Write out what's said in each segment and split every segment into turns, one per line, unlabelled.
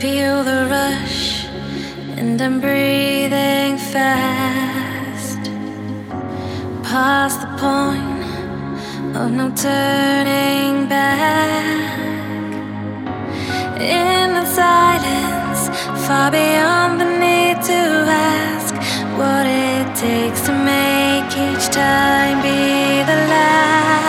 feel the rush, and I'm breathing fast. Past the point of no turning back. In the silence, far beyond the need to ask what it takes to make each time be the last.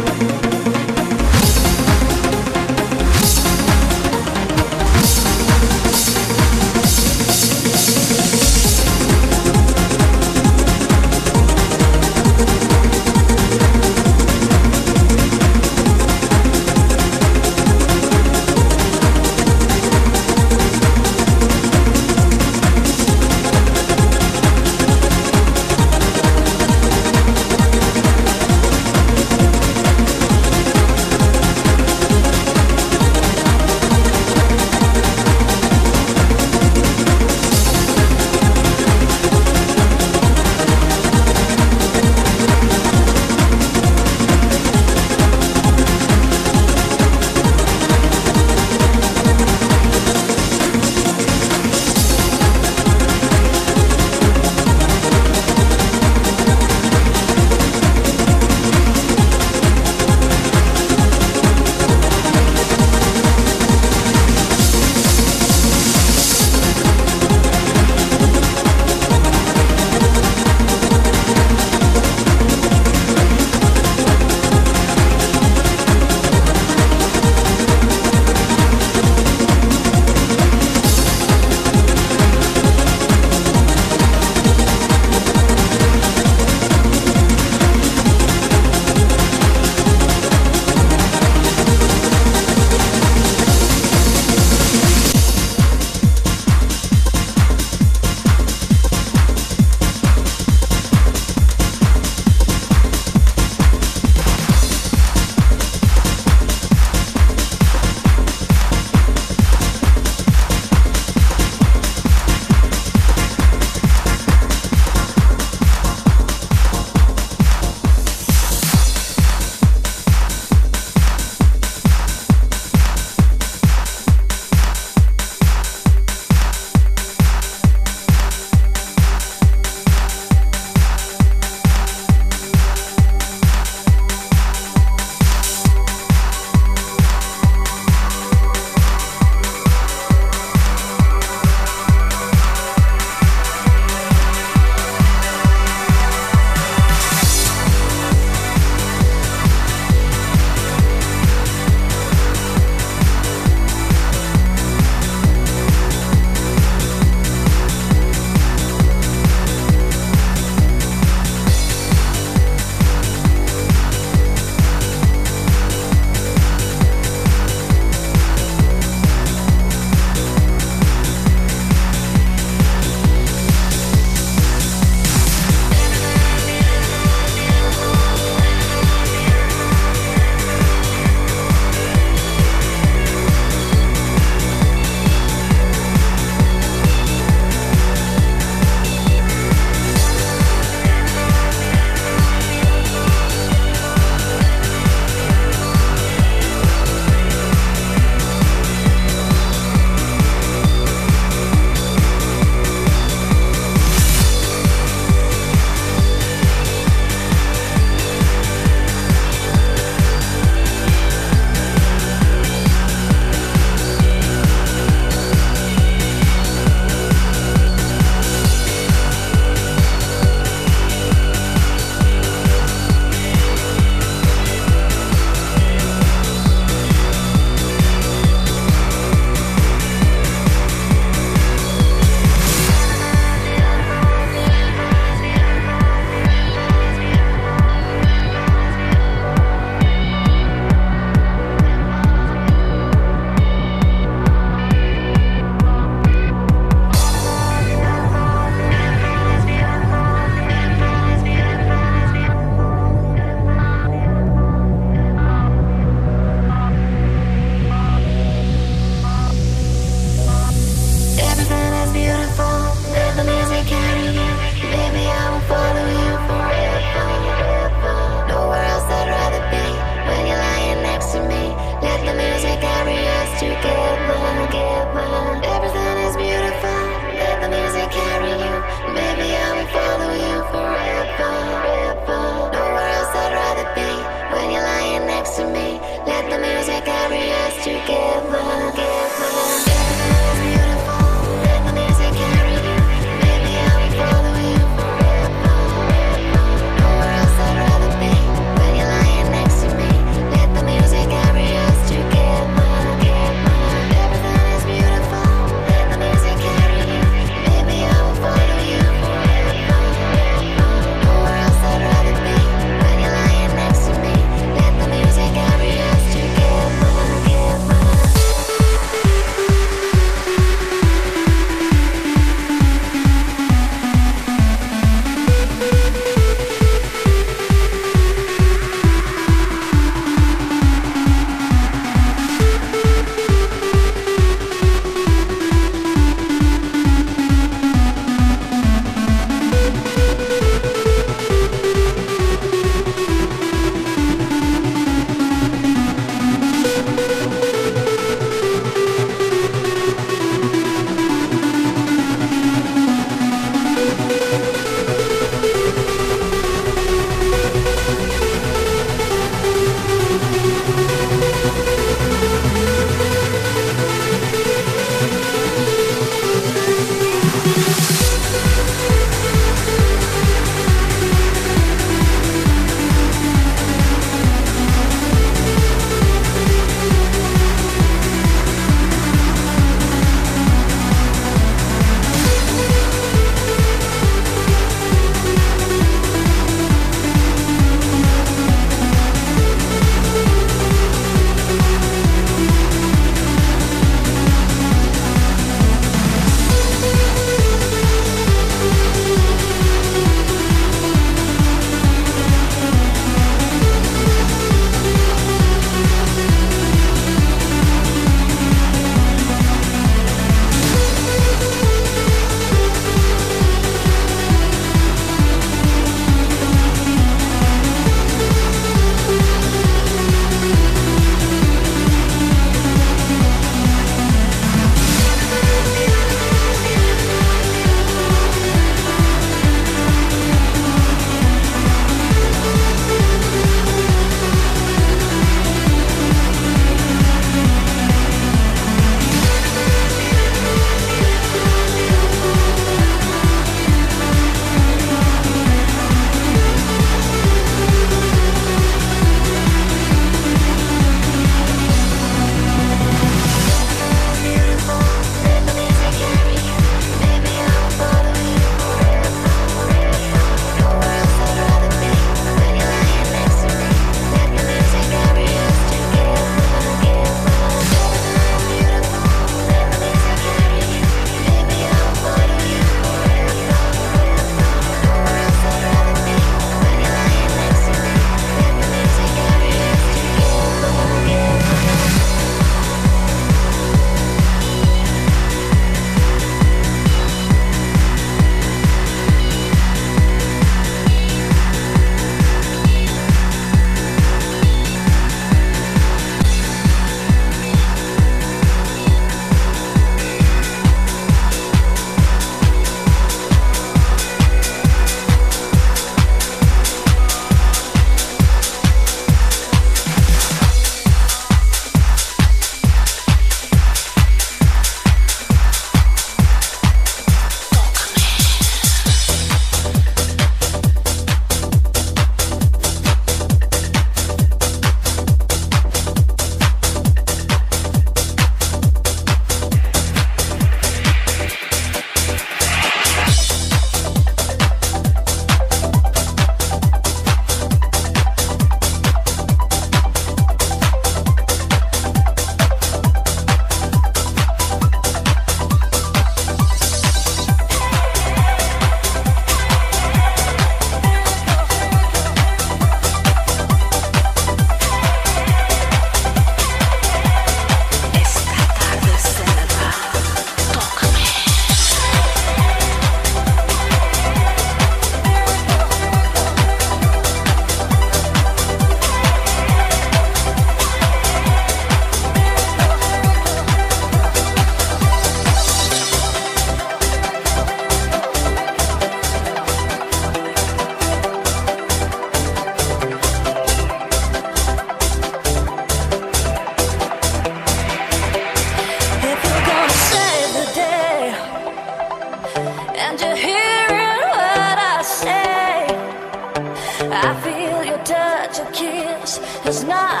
Is not